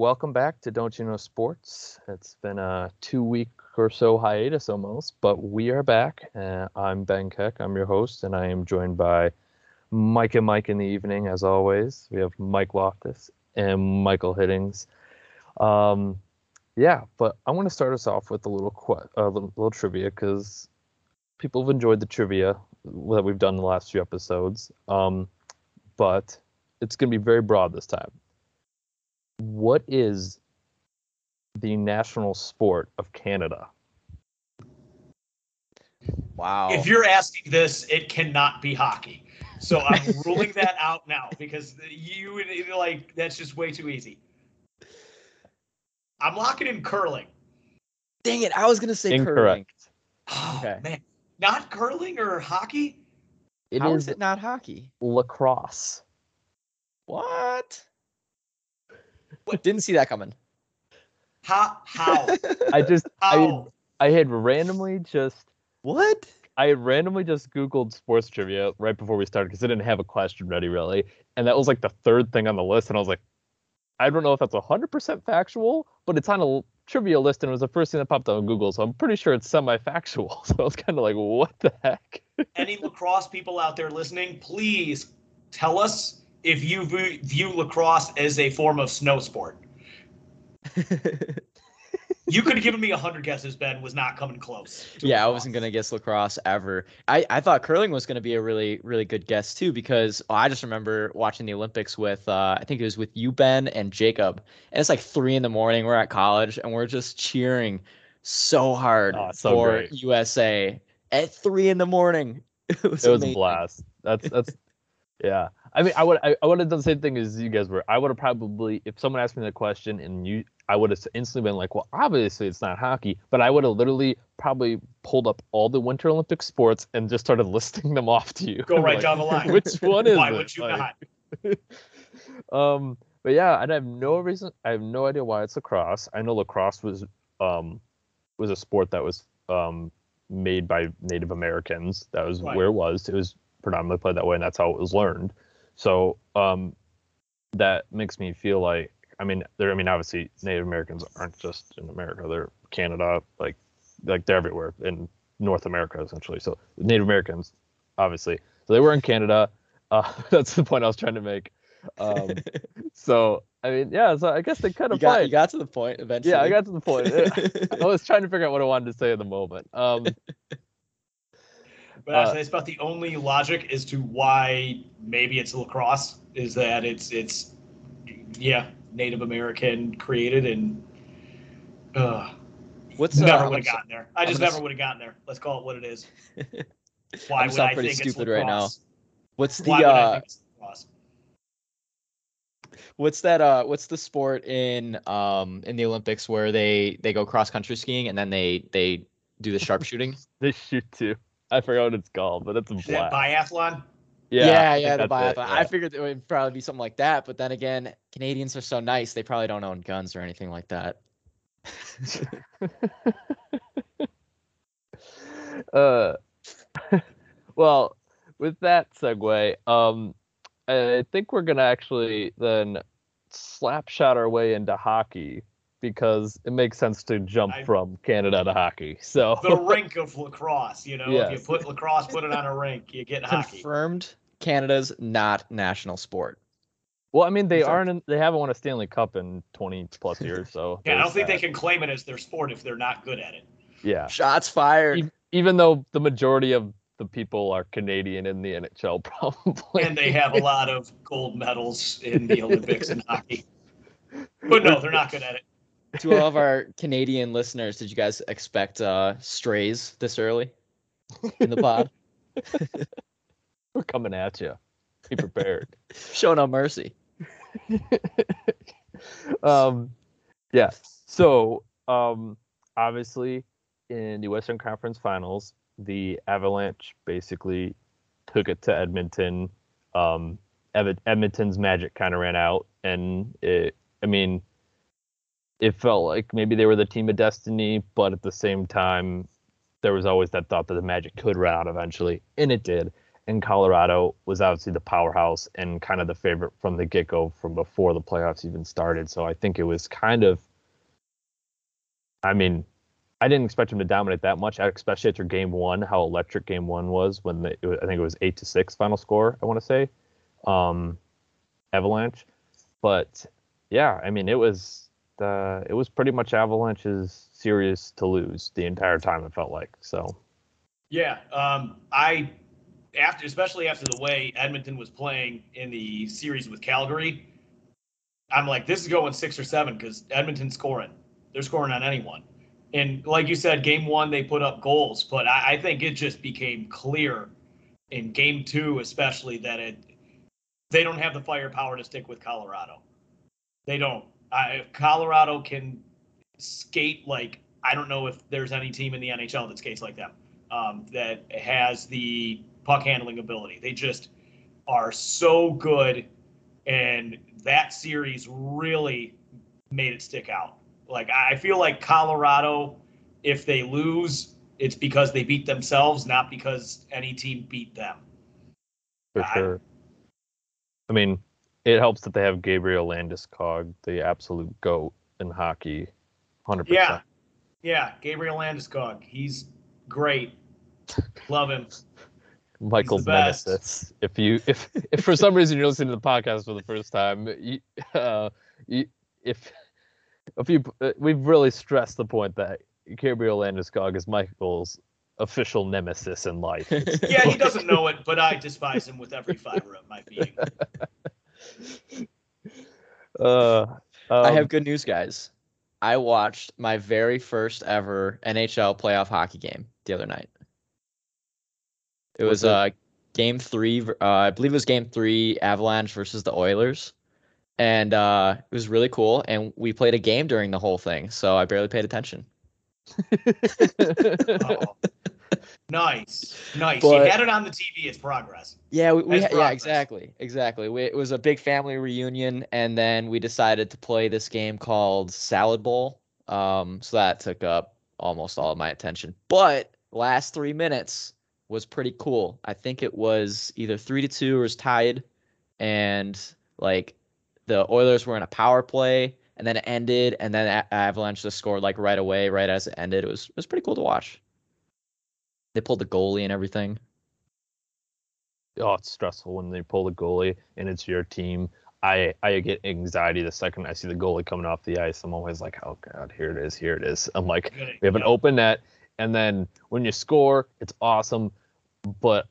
welcome back to Dontcha Know Sports. It's been a two week or so hiatus almost, but we are back. Uh, I'm Ben Koeck, I'm your host, and I am joined by Mike and Mike in the evening, as always. We have Mike Loftus and Michael Hiddings. Um, yeah, but I want to start us off with a little qu- a little, little trivia because people have enjoyed the trivia that we've done the last few episodes. Um, but it's going to be very broad this time. What is the national sport of Canada? Wow. If you're asking this, it cannot be hockey. So I'm ruling that out now because you would like that's just way too easy. I'm locking in curling. Dang it! I was gonna say curling. Incorrect. Oh, Okay. man. Not curling or hockey? It How is is it not hockey? lacrosse. What? Didn't see that coming. How? How? I just I How? I had randomly just What? I had randomly just Googled sports trivia right before we started because I didn't have a question ready really. And that was like the third thing on the list. And I was like, I don't know if that's 100% factual, but it's on a trivia list and it was the first thing that popped up on Google. So I'm pretty sure it's semi factual. So I was kind of like, what the heck? Any lacrosse people out there listening, please tell us if you view, view lacrosse as a form of snow sport. You could have given me a hundred guesses. Ben was not coming close. to yeah, I wasn't gonna guess lacrosse ever. I, I thought curling was gonna be a really really good guess too because I just remember watching the Olympics with uh, I think it was with you Ben and Jacob, and it's like three in the morning. We're at college and we're just cheering so hard Oh, so for great. USA at three in the morning. It was, It was a blast. That's that's yeah. I mean, I would I, I would have done the same thing as you guys were. I would have probably if someone asked me the question and you I would have instantly been like, well, obviously it's not hockey, but I would have literally probably pulled up all the Winter Olympic sports and just started listing them off to you. Go right Like, down the line. Which one is Why it? would you Like, not? um, but yeah, and I have no reason. I have no idea why it's lacrosse. I know lacrosse was um was a sport that was um made by Native Americans. That was Right. where it was. It was predominantly played that way, and that's how it was learned. So um, that makes me feel like. I mean, there. I mean, obviously, Native Americans aren't just in America. They're Canada, like, like they're everywhere in North America, essentially. So Native Americans, obviously, so they were in Canada. Uh, that's the point I was trying to make. Um, so I mean, yeah. So I guess they kind of got you got to the point eventually. yeah, I got to the point. I was trying to figure out what I wanted to say at the moment. Um, But Uh, actually, that's about the only logic as to why maybe it's lacrosse is that it's it's yeah Native American created and uh, What's uh, never I'm would have gotten there. I just gonna never would have gotten there. Let's call it what it is. Why I'm would I pretty think it's stupid right now. lacrosse? What's the Why would I uh think it's lacrosse? what's that uh what's the sport in um in the Olympics where they they go cross country skiing and then they they do the sharpshooting? they shoot too. I forgot what it's called, but it's a Is that biathlon? yeah, I yeah, the that's it, biathlon. yeah. I figured it would probably be something like that, but then again, Canadians are so nice; they probably don't own guns or anything like that. uh, well, with that segue, um, I think we're gonna actually then slap shot our way into hockey because it makes sense to jump I- from Canada to hockey. So The rink of lacrosse. You know, if you put lacrosse, put it on a rink, you get hockey. Confirmed, Canada's not national sport. well, I mean, they Exactly. aren't. They haven't won a Stanley Cup in 20 plus years. So Yeah, I don't there's think they can claim it as their sport if they're not good at it. Yeah, Shots fired. E- even though the majority of the people are Canadian in the NHL, probably. and they have a lot of gold medals in the Olympics in hockey. But no, they're not good at it. To all of our Canadian listeners, did you guys expect uh, strays this early in the pod? We're coming at you. Be prepared. Show no mercy. um, yeah. So, um, obviously, in the Western Conference Finals, the Avalanche basically took it to Edmonton. Um, Ed- Edmonton's magic kind of ran out, and it. I mean, it felt like maybe they were the team of destiny, but at the same time, there was always that thought that the magic could run out eventually, and it did. And Colorado was obviously the powerhouse and kind of the favorite from the get go from before the playoffs even started. So I think it was kind of, I mean, I didn't expect them to dominate that much, especially after game one, how electric game one was when they, I think it was eight to six final score, I want to say, um, Avalanche. But yeah, I mean, it was, the, it was pretty much Avalanche's series to lose the entire time, it felt like. So. Yeah, um, I after especially after the way Edmonton was playing in the series with Calgary, I'm like, this is going six or seven because Edmonton's scoring. They're scoring on anyone. And like you said, game one they put up goals, but I, I think it just became clear in game two, especially that it they don't have the firepower to stick with Colorado. They don't. I, Colorado can skate like I don't know if there's any team in the NHL that skates like them um, that has the puck handling ability. They just are so good, and that series really made it stick out. Like I feel like Colorado, if they lose, it's because they beat themselves, not because any team beat them. For I- sure. I mean, it helps that they have Gabriel Landeskog, the absolute goat in hockey, hundred Yeah, percent. yeah. Gabriel Landeskog, he's great. Love him. Michael best. If you if if for some reason you're listening to the podcast for the first time, you, uh, you, if if you uh, we've really stressed the point that Gabriel Landeskog is Michael's official nemesis in life. Yeah, he doesn't know it, but I despise him with every fiber of my being. uh, I um, have good news, guys. I watched my very first ever NHL playoff hockey game the other night. It was What's it? uh game three. Uh, I believe it was game three, Avalanche versus the Oilers, and uh, it was really cool. And we played a game during the whole thing, so I barely paid attention. Oh. Nice, nice. you But- had it on the TV. It's progress. Yeah, we, we ha- yeah, exactly, exactly. We, it was a big family reunion, and then we decided to play this game called Salad Bowl. Um, so that took up almost all of my attention. But last three minutes was pretty cool. I think it was either three to two or was tied, and like the Oilers were in a power play, and then it ended, and then A- Avalanche just scored like right away, right as it ended. It was it was pretty cool to watch. They pulled the goalie and everything. oh, it's stressful when they pull the goalie and it's your team. I I get anxiety the second I see the goalie coming off the ice. I'm always like, oh god, here it is, here it is. I'm like, we have an open net, and then when you score, it's awesome. But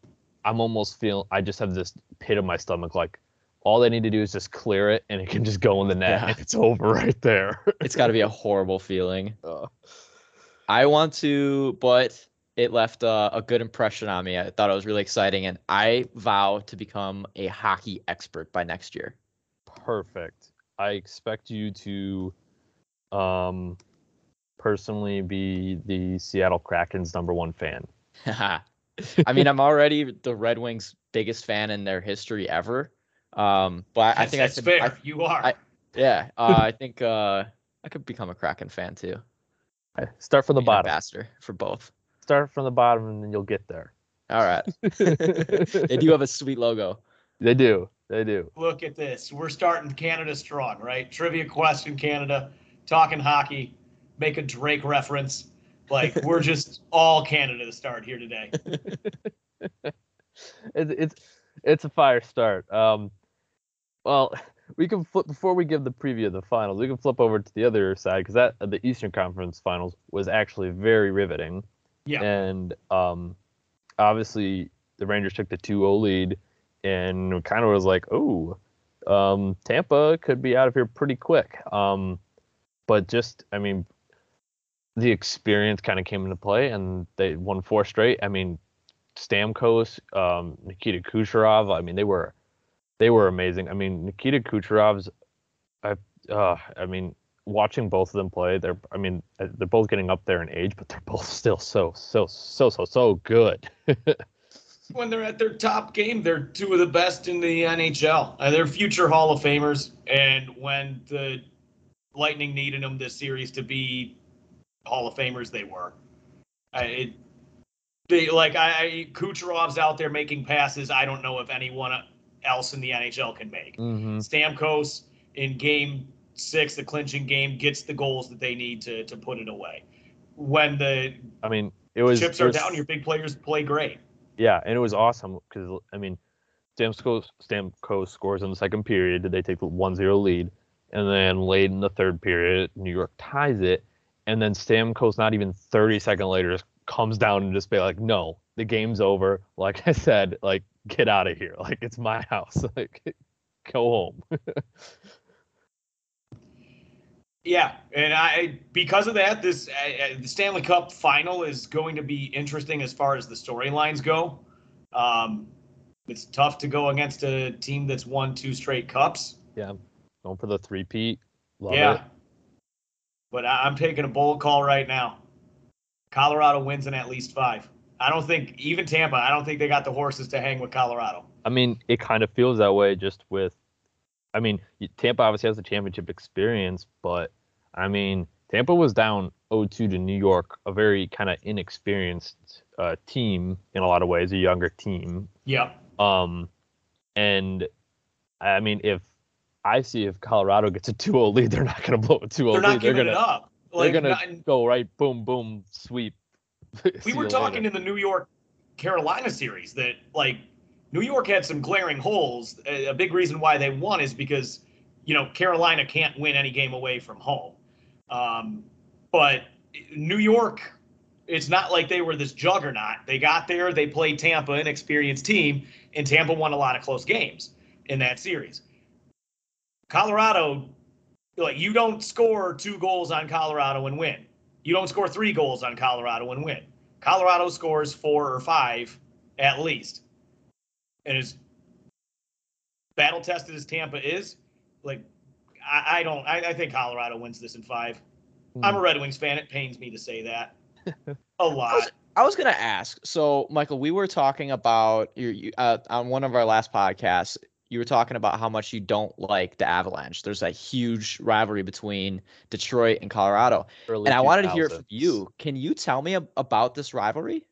I'm almost feeling I just have this pit in my stomach, like all they need to do is just clear it, and it can just go in the net, Yeah. and it's over right there. It's got to be a horrible feeling. Uh, I want to, but it left uh, a good impression on me. I thought it was really exciting, and I vow to become a hockey expert by next year. perfect. I expect you to, um, personally be the Seattle Kraken's number one fan. I mean, I'm already the Red Wings' biggest fan in their history ever. Um, but I, I That's, think I that's could, fair. I- you are. I- yeah, uh, I think uh, I could become a Kraken fan too. Start from the bottom. ambassador for both. Start from the bottom, and then you'll get there. All right. they do have a sweet logo. They do. They do. Look at this. We're starting Canada strong, right? Trivia question, Canada. Talking hockey. Make a Drake reference. Like we're just all Canada to start here today. It, it's it's a fire start. Um, well, we can flip before we give the preview of the finals. We can flip over to the other side because that the Eastern Conference Finals was actually very riveting. Yeah. And um, obviously the Rangers took the 2-0 lead, and kind of was like, oh, um, Tampa could be out of here pretty quick. Um, but just, I mean, the experience kind of came into play, and they won four straight. I mean, Stamkos, um, Nikita Kucherov. I mean, they were they were amazing. I mean, Nikita Kucherov's. I uh, I mean, watching both of them play, they're I mean, uh, they're both getting up there in age, but they're both still so so so so so good. when they're at their top game, they're two of the best in the NHL. Uh, they're future Hall of Famers. And when the Lightning needed them this series to be Hall of Famers, they were. It, They like I, I Kucherov's out there making passes. I don't know if anyone else in the NHL can make. Mm-hmm. Stamkos in game six, the clinching game, gets the goals that they need to to put it away. When the I mean, it was chips it are was- down, your big players play great. Yeah, and it was awesome because I mean, Stamkos Stamkos scores in the second period. Did they take the 1-0 lead? And then late in the third period, New York ties it, and then Stamkos not even 30 seconds later just comes down and just be like, "No, the game's over." Like I said, like get out of here. Like it's my house. Like go home. Yeah, and I because of that, this uh, uh, the Stanley Cup final is going to be interesting as far as the storylines go. Um, it's tough to go against a team that's won two straight cups. yeah, going for the three-peat. Love yeah, it. but I, I'm taking a bold call right now. Colorado wins in at least five. I don't think even Tampa. I don't think they got the horses to hang with Colorado. I mean, it kind of feels that way just with. I mean, Tampa obviously has the championship experience, but I mean, Tampa was down 0-2 to New York, a very kind of inexperienced uh, team in a lot of ways, a younger team. Yeah, Um, and I mean, if I see if Colorado gets a 2-0 lead, they're not going to blow a 2-0 they're lead. not they're giving gonna it up. they're gonna go right, boom, boom, sweep. we were talking later. in the New York Carolina series that like New York had some glaring holes. A, big reason why they won is because you know Carolina can't win any game away from home. Um, but New York, it's not like they were this juggernaut. They got there, they played Tampa, an experienced team, and Tampa won a lot of close games in that series. Colorado, like you don't score two goals on Colorado and win. You don't score three goals on Colorado and win. Colorado scores four or five at least. And as battle tested as Tampa is, like I, I don't I, I think Colorado wins this in five. I'm a Red Wings fan. It pains me to say that. a lot. I was gonna ask. So, Michael, we were talking about you, you uh, on one of our last podcasts. You were talking about how much you don't like the Avalanche. There's a huge rivalry between Detroit and Colorado, Early and I wanted to hear it from you. Can you tell me ab- about this rivalry?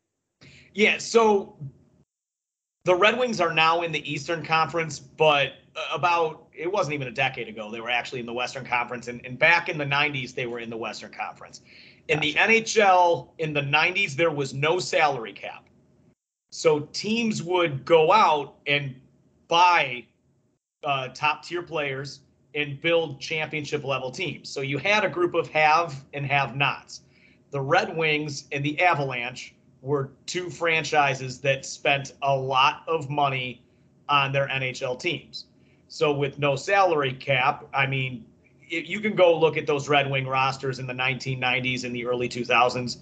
Yeah, so the Red Wings are now in the Eastern Conference, but about it wasn't even a decade ago they were actually in the Western Conference, and, and back in the '90s they were in the Western Conference. In the NHL in the '90s there was no salary cap, so teams would go out and buy uh, top tier players and build championship level teams. So you had a group of have and have nots. The Red Wings and the Avalanche were two franchises that spent a lot of money on their NHL teams. So with no salary cap, I mean, i- you can go look at those Red Wing rosters in the 1990s and the early 2000s.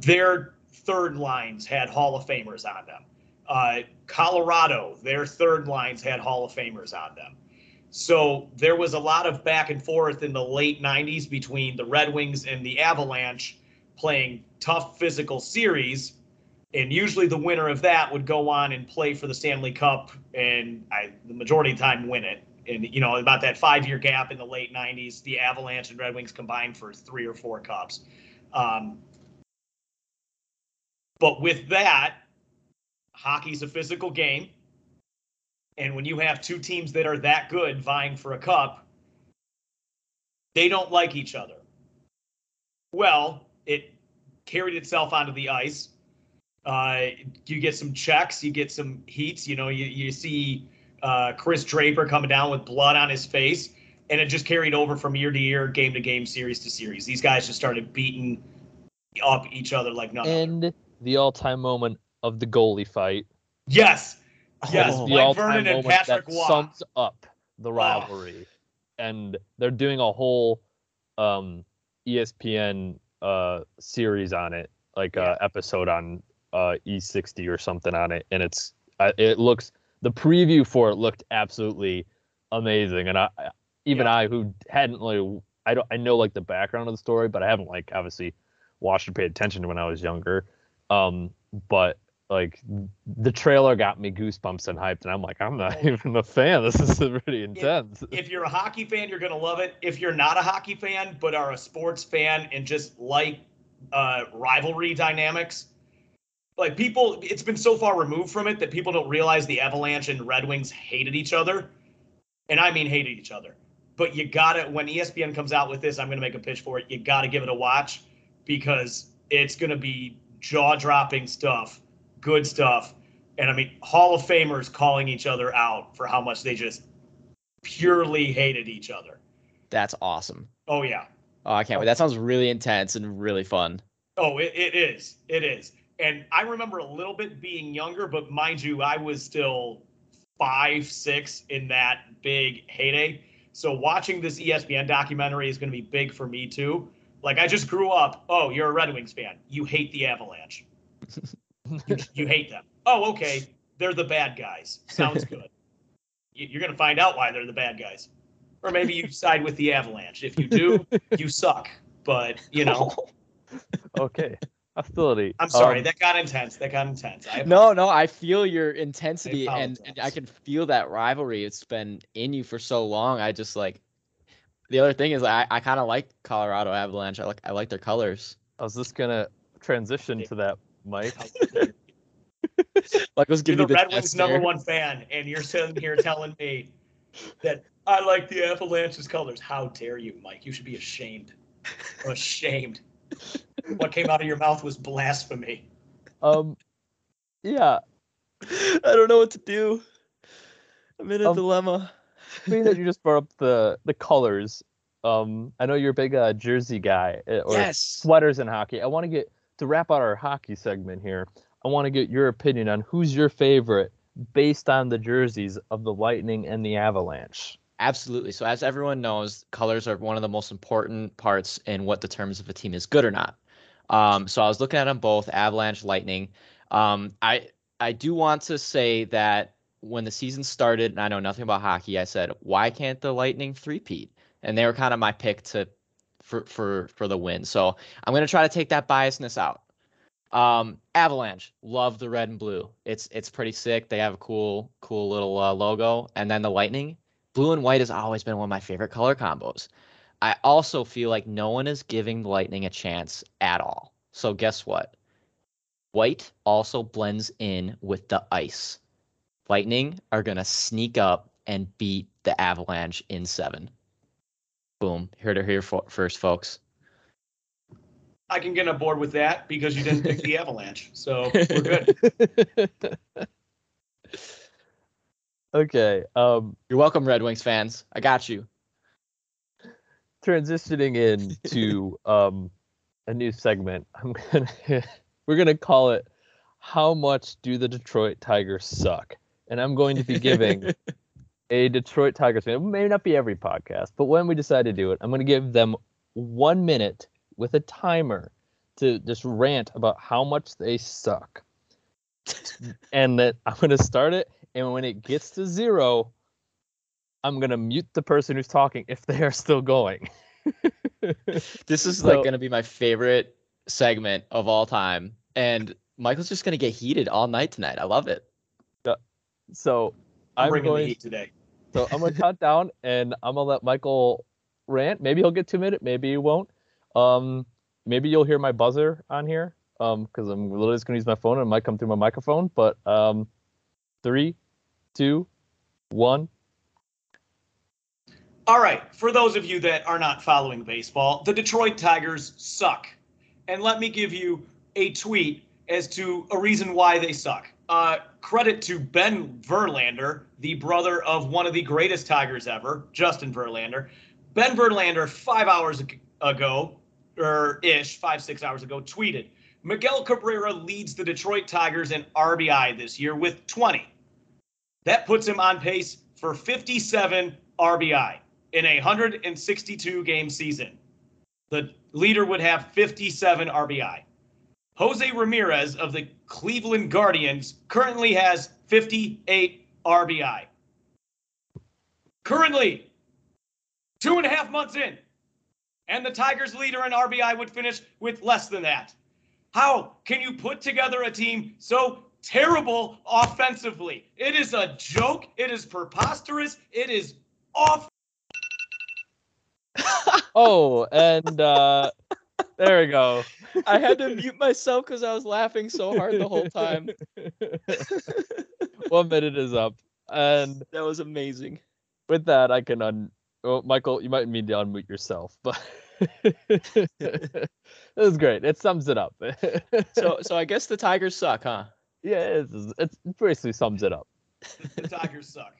Their third lines had Hall of Famers on them. Uh, Colorado, their third lines had Hall of Famers on them. So there was a lot of back and forth in the late 90s between the Red Wings and the Avalanche playing tough physical series. And usually the winner of that would go on and play for the Stanley Cup and I, the majority of the time win it. And, you know, about that five year gap in the late 90s, the Avalanche and Red Wings combined for three or four cups. Um, but with that, hockey's a physical game. And when you have two teams that are that good vying for a cup, they don't like each other. Well, it carried itself onto the ice. Uh, you get some checks, you get some heats. You know, you, you see uh, Chris Draper coming down with blood on his face, and it just carried over from year to year, game to game, series to series. These guys just started beating up each other like nothing. And the all-time moment of the goalie fight. yes, Yes, Oh. the all-time Vernon and moment Patrick that Roy. sums up the rivalry. And they're doing a whole um, ESPN uh, series on it, like Yeah. a episode on uh, E60 or something on it, and it's uh, it looks the preview for it looked absolutely amazing, and I even Yeah. I who hadn't really I don't I know like the background of the story, but I haven't like obviously watched or paid attention to when I was younger. Um, but like the trailer got me goosebumps and hyped, and I'm like, I'm not even a fan. This is pretty intense. if you're a hockey fan, you're gonna love it. If you're not a hockey fan but are a sports fan and just like uh, rivalry dynamics, like people it's been so far removed from it that people don't realize the Avalanche and Red Wings hated each other. And I mean hated each other. But you gotta when ESPN comes out with this, I'm gonna make a pitch for it. You gotta give it a watch because it's gonna be jaw-dropping stuff, good stuff. And I mean Hall of Famers calling each other out for how much they just purely hated each other. That's awesome. Oh yeah. Oh, I can't wait. That sounds really intense and really fun. Oh, it, it is. It is. And I remember a little bit being younger, but mind you, I was still five, six in that big heyday. So watching this ESPN documentary is going to be big for me too. Like I just grew up. Oh, you're a Red Wings fan. You hate the Avalanche. you, you hate them. Oh, okay. They're the bad guys. Sounds good. You- You're going to find out why they're the bad guys. Or maybe you side with the Avalanche. If you do, you suck. But, you know, Okay. Hostility. I'm sorry. Um, that got intense. That got intense. I No, no, I feel your intensity and, and I can feel that rivalry. It's been in you for so long. I just like the other thing is I, I kind of like Colorado Avalanche. I like I like their colors. I was just gonna transition to that, Mike. Like let's You're the the Red Wings number one fan, and you're sitting here telling me that I like the Avalanche's colors. How dare you, Mike? You should be ashamed. Ashamed. what came out of your mouth was blasphemy. Um, yeah. I don't know what to do. I'm in a Um, dilemma. Being that you just brought up the the colors, um, I know you're a big uh, jersey guy uh, or Yes. sweaters in hockey. I want to get to wrap out our hockey segment here. I want to get your opinion on who's your favorite based on the jerseys of the Lightning and the Avalanche. Absolutely. So as everyone knows, colors are one of the most important parts in what determines if a team is good or not. Um, so I was looking at them both, Avalanche, Lightning. Um, I I do want to say that when the season started, and I know nothing about hockey, I said, why can't the Lightning three-peat? And they were kind of my pick to for for for the win. So I'm gonna try to take that biasness out. Um, Avalanche, love the red and blue. It's it's pretty sick. They have a cool cool little uh, logo. And then the Lightning, blue and white has always been one of my favorite color combos. I also feel like no one is giving the Lightning a chance at all. So guess what? White also blends in with the ice. Lightning are gonna sneak up and beat the Avalanche in seven. Boom! Heard it here fo- first, folks. I can get on board with that because you didn't pick the Avalanche. So we're good. okay. Um, You're welcome, Red Wings fans. I got you. transitioning into um a new segment i'm gonna we're gonna call it how much do the detroit tigers suck and i'm going to be giving a detroit tigers fan it may not be every podcast but when we decide to do it i'm going to give them one minute with a timer to just rant about how much they suck and that i'm going to start it and when it gets to zero i'm going to mute the person who's talking if they are still going This is So- like gonna be my favorite segment of all time, and Michael's just gonna get heated all night tonight. I love it. So I'm bringing the going. heat today. So I'm gonna count down, and I'm gonna let Michael rant. Maybe he'll get two minutes. Maybe he won't. Um, maybe you'll hear my buzzer on here. Um, because I'm literally just gonna use my phone and it might come through my microphone. But um, three, two, one. All right, for those of you that are not following baseball, the Detroit Tigers suck. And let me give you a tweet as to a reason why they suck. Uh, credit to Ben Verlander, the brother of one of the greatest Tigers ever, Justin Verlander. Ben Verlander, five hours ago, or ish, five, six hours ago, tweeted Miguel Cabrera leads the Detroit Tigers in RBI this year with 20. That puts him on pace for 57 RBI in a 162 game season. The leader would have 57 RBI. Jose Ramirez of the Cleveland Guardians currently has 58 RBI. Currently, two and a half months in, and the Tigers' leader in RBI would finish with less than that. How can you put together a team so terrible offensively? It is a joke. It is preposterous. It is awful. Oh, and uh, There we go. I had to mute myself because I was laughing so hard the whole time. One minute is up, and That was amazing. with that, I can un. Well, Michael, you might need to unmute yourself, but it was great. It sums it up. So so I guess the Tigers suck, huh? yeah, it's, it's it basically sums it up. The Tigers suck.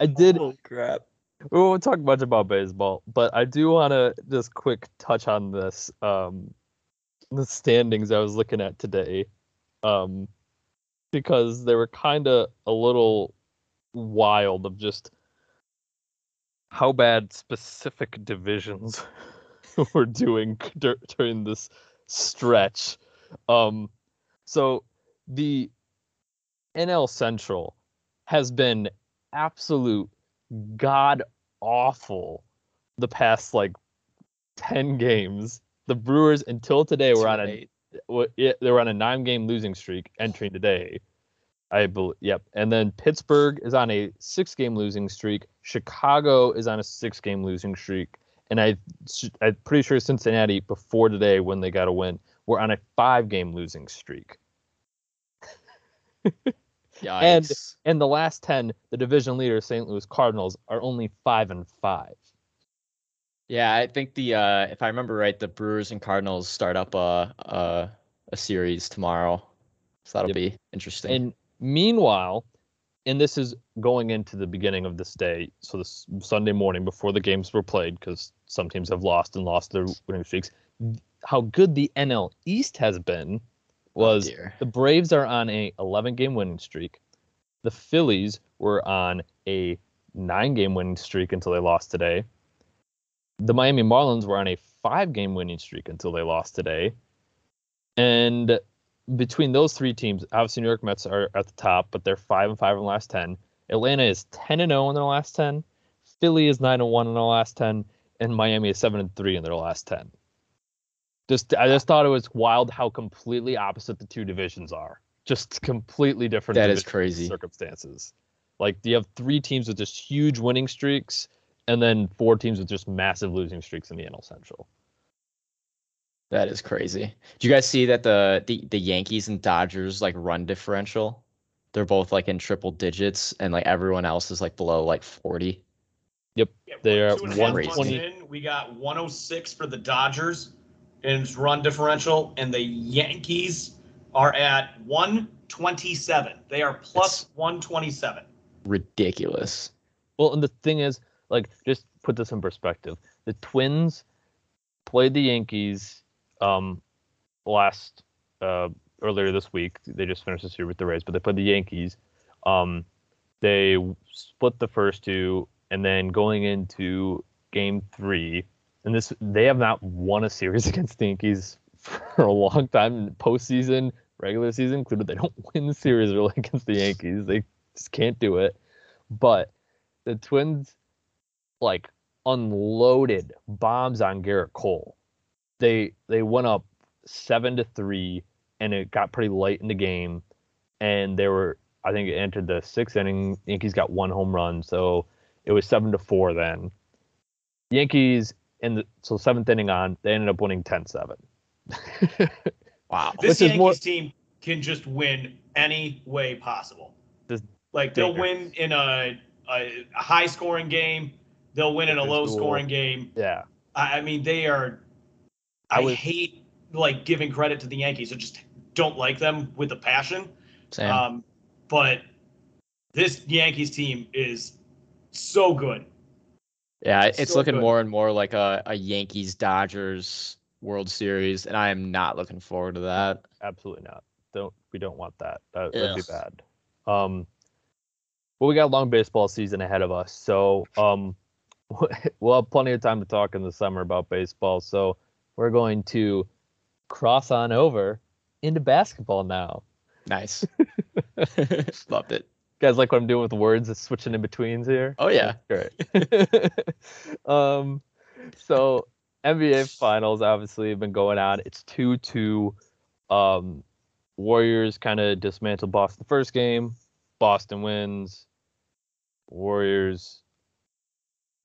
I did. Oh crap. We won't talk much about baseball, but I do want to just quick touch on this. Um, the standings I was looking at today, um, because they were kind of a little wild of just how bad specific divisions were doing dur- during this stretch. Um, so the NL Central has been absolute god awful the past like 10 games. The Brewers until today were on a Right. wa- yeah, they were on a nine game losing streak entering today. I believe yep. And then Pittsburgh is on a six game losing streak. Chicago is on a six game losing streak. And I I'm pretty sure Cincinnati before today when they got a win were on a five game losing streak. Yikes. And the last 10, the division leader St. Louis Cardinals are only 5 and 5. Yeah, I think the uh, if I remember right, the Brewers and Cardinals start up a a, a series tomorrow, so that'll Yep. be interesting. And meanwhile, and this is going into the beginning of this day, so this Sunday morning before the games were played, because some teams have lost and lost their winning streaks. How good the NL East has been Oh, was dear. the Braves are on a 11 game winning streak. The Phillies were on a nine game winning streak until they lost today. The Miami Marlins were on a five game winning streak until they lost today. And between those three teams, obviously New York Mets are at the top, but they're five and five in the last ten. Atlanta is ten and zero in their last ten. Philly is nine and one in their last ten, and Miami is seven and three in their last ten. Just I just thought it was wild how completely opposite the two divisions are. Just completely different. That is divisions crazy. circumstances. Like you have three teams with just huge winning streaks, and then four teams with just massive losing streaks in the NL Central. That is crazy. Do you guys see that the, the the Yankees and Dodgers like run differential? They're both like in triple digits, and like everyone else is like below like forty. Yeah, They we're are two and a half 120 in. We got 106 for the Dodgers in its run differential, and the Yankees are at 127. They are plus 127. Ridiculous. Well, and the thing is, like, just put this in perspective. The Twins played the Yankees um last uh earlier this week. They just finished this year with the Rays, but they played the Yankees. Um they split the first two and then going into game 3 and this they have not won a series against the Yankees for a long time postseason, regular season included. They don't win the series really against the Yankees. They just can't do it. But the Twins like unloaded bombs on Gerrit Cole. They they went up seven to three, and it got pretty late in the game, and they were I think it entered the sixth inning. Yankees got one home run, so it was seven to four then. Yankees in the so seventh inning on, they ended up winning 10-7. Wow. This Which Yankees more- team can just win any way possible. Just like they'll dangerous. win in a, a, a high scoring game. They'll win in a low school. scoring game. yeah, I, I mean, they are. I I, was- hate like giving credit to the Yankees. I just don't like them with a passion. Same. Um, but this Yankees team is so good. Yeah, it's so looking good. more and more like a, a Yankees Dodgers World Series, and I am not looking forward to that. absolutely not. Don't we don't want that. that that'd be bad. Um, well, we got a long baseball season ahead of us, so um, we'll have plenty of time to talk in the summer about baseball. So we're going to cross on over into basketball now. Nice. Loved it. Guys like what I'm doing with words, is switching in betweens here. Oh yeah. Great. um, so NBA Finals obviously have been going on. It's two two. Um, Warriors kind of dismantled Boston the first game. Boston wins. Warriors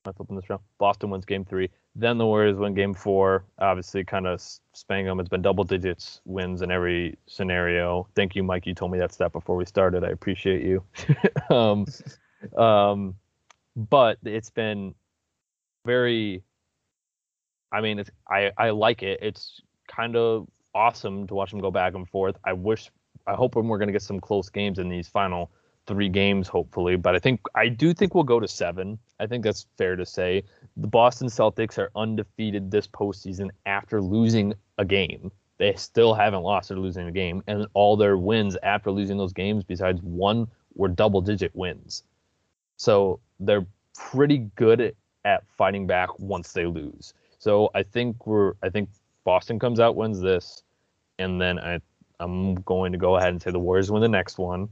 I flipping this around? Boston wins game three. Then the Warriors win game four. Obviously, kind of spang them. It's been double digits wins in every scenario. Thank you, Mike. You told me that stat before we started. I appreciate you. um, um, but it's been very. I mean, it's I I like it. It's kind of awesome to watch them go back and forth. I wish, I hope when we're going to get some close games in these final three games, hopefully. But I think I do think we'll go to seven. I think that's fair to say. The Boston Celtics are undefeated this postseason after losing a game. They still haven't lost or losing a game, and all their wins after losing those games, besides one, were double-digit wins. So they're pretty good at fighting back once they lose. So I think we're I think Boston comes out wins this, and then I I'm going to go ahead and say the Warriors win the next one,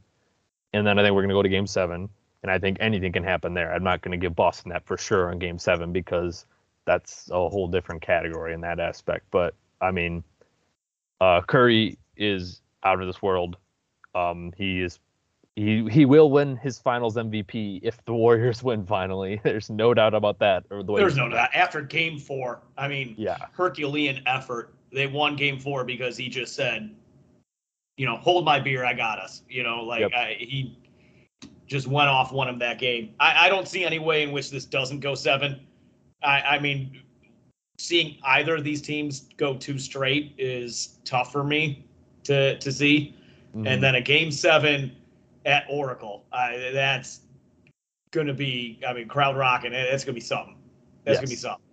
and then I think we're going to go to Game Seven, and I think anything can happen there. I'm not going to give Boston that for sure on Game Seven because that's a whole different category in that aspect. But I mean, uh, Curry is out of this world. Um, he is he he will win his Finals MVP if the Warriors win finally. There's no doubt about that. Or the way There's no doubt. After Game Four, I mean, yeah, Herculean effort. They won Game Four because he just said, you know, hold my beer, I got us. You know, like yep. I, he just went off one of that game. I, I don't see any way in which this doesn't go seven. I, I mean, seeing either of these teams go two straight is tough for me to to see. Mm-hmm. And then a game seven at Oracle. Uh, that's going to be, I mean, crowd rocking. That's going to be something. That's yes. going to be something.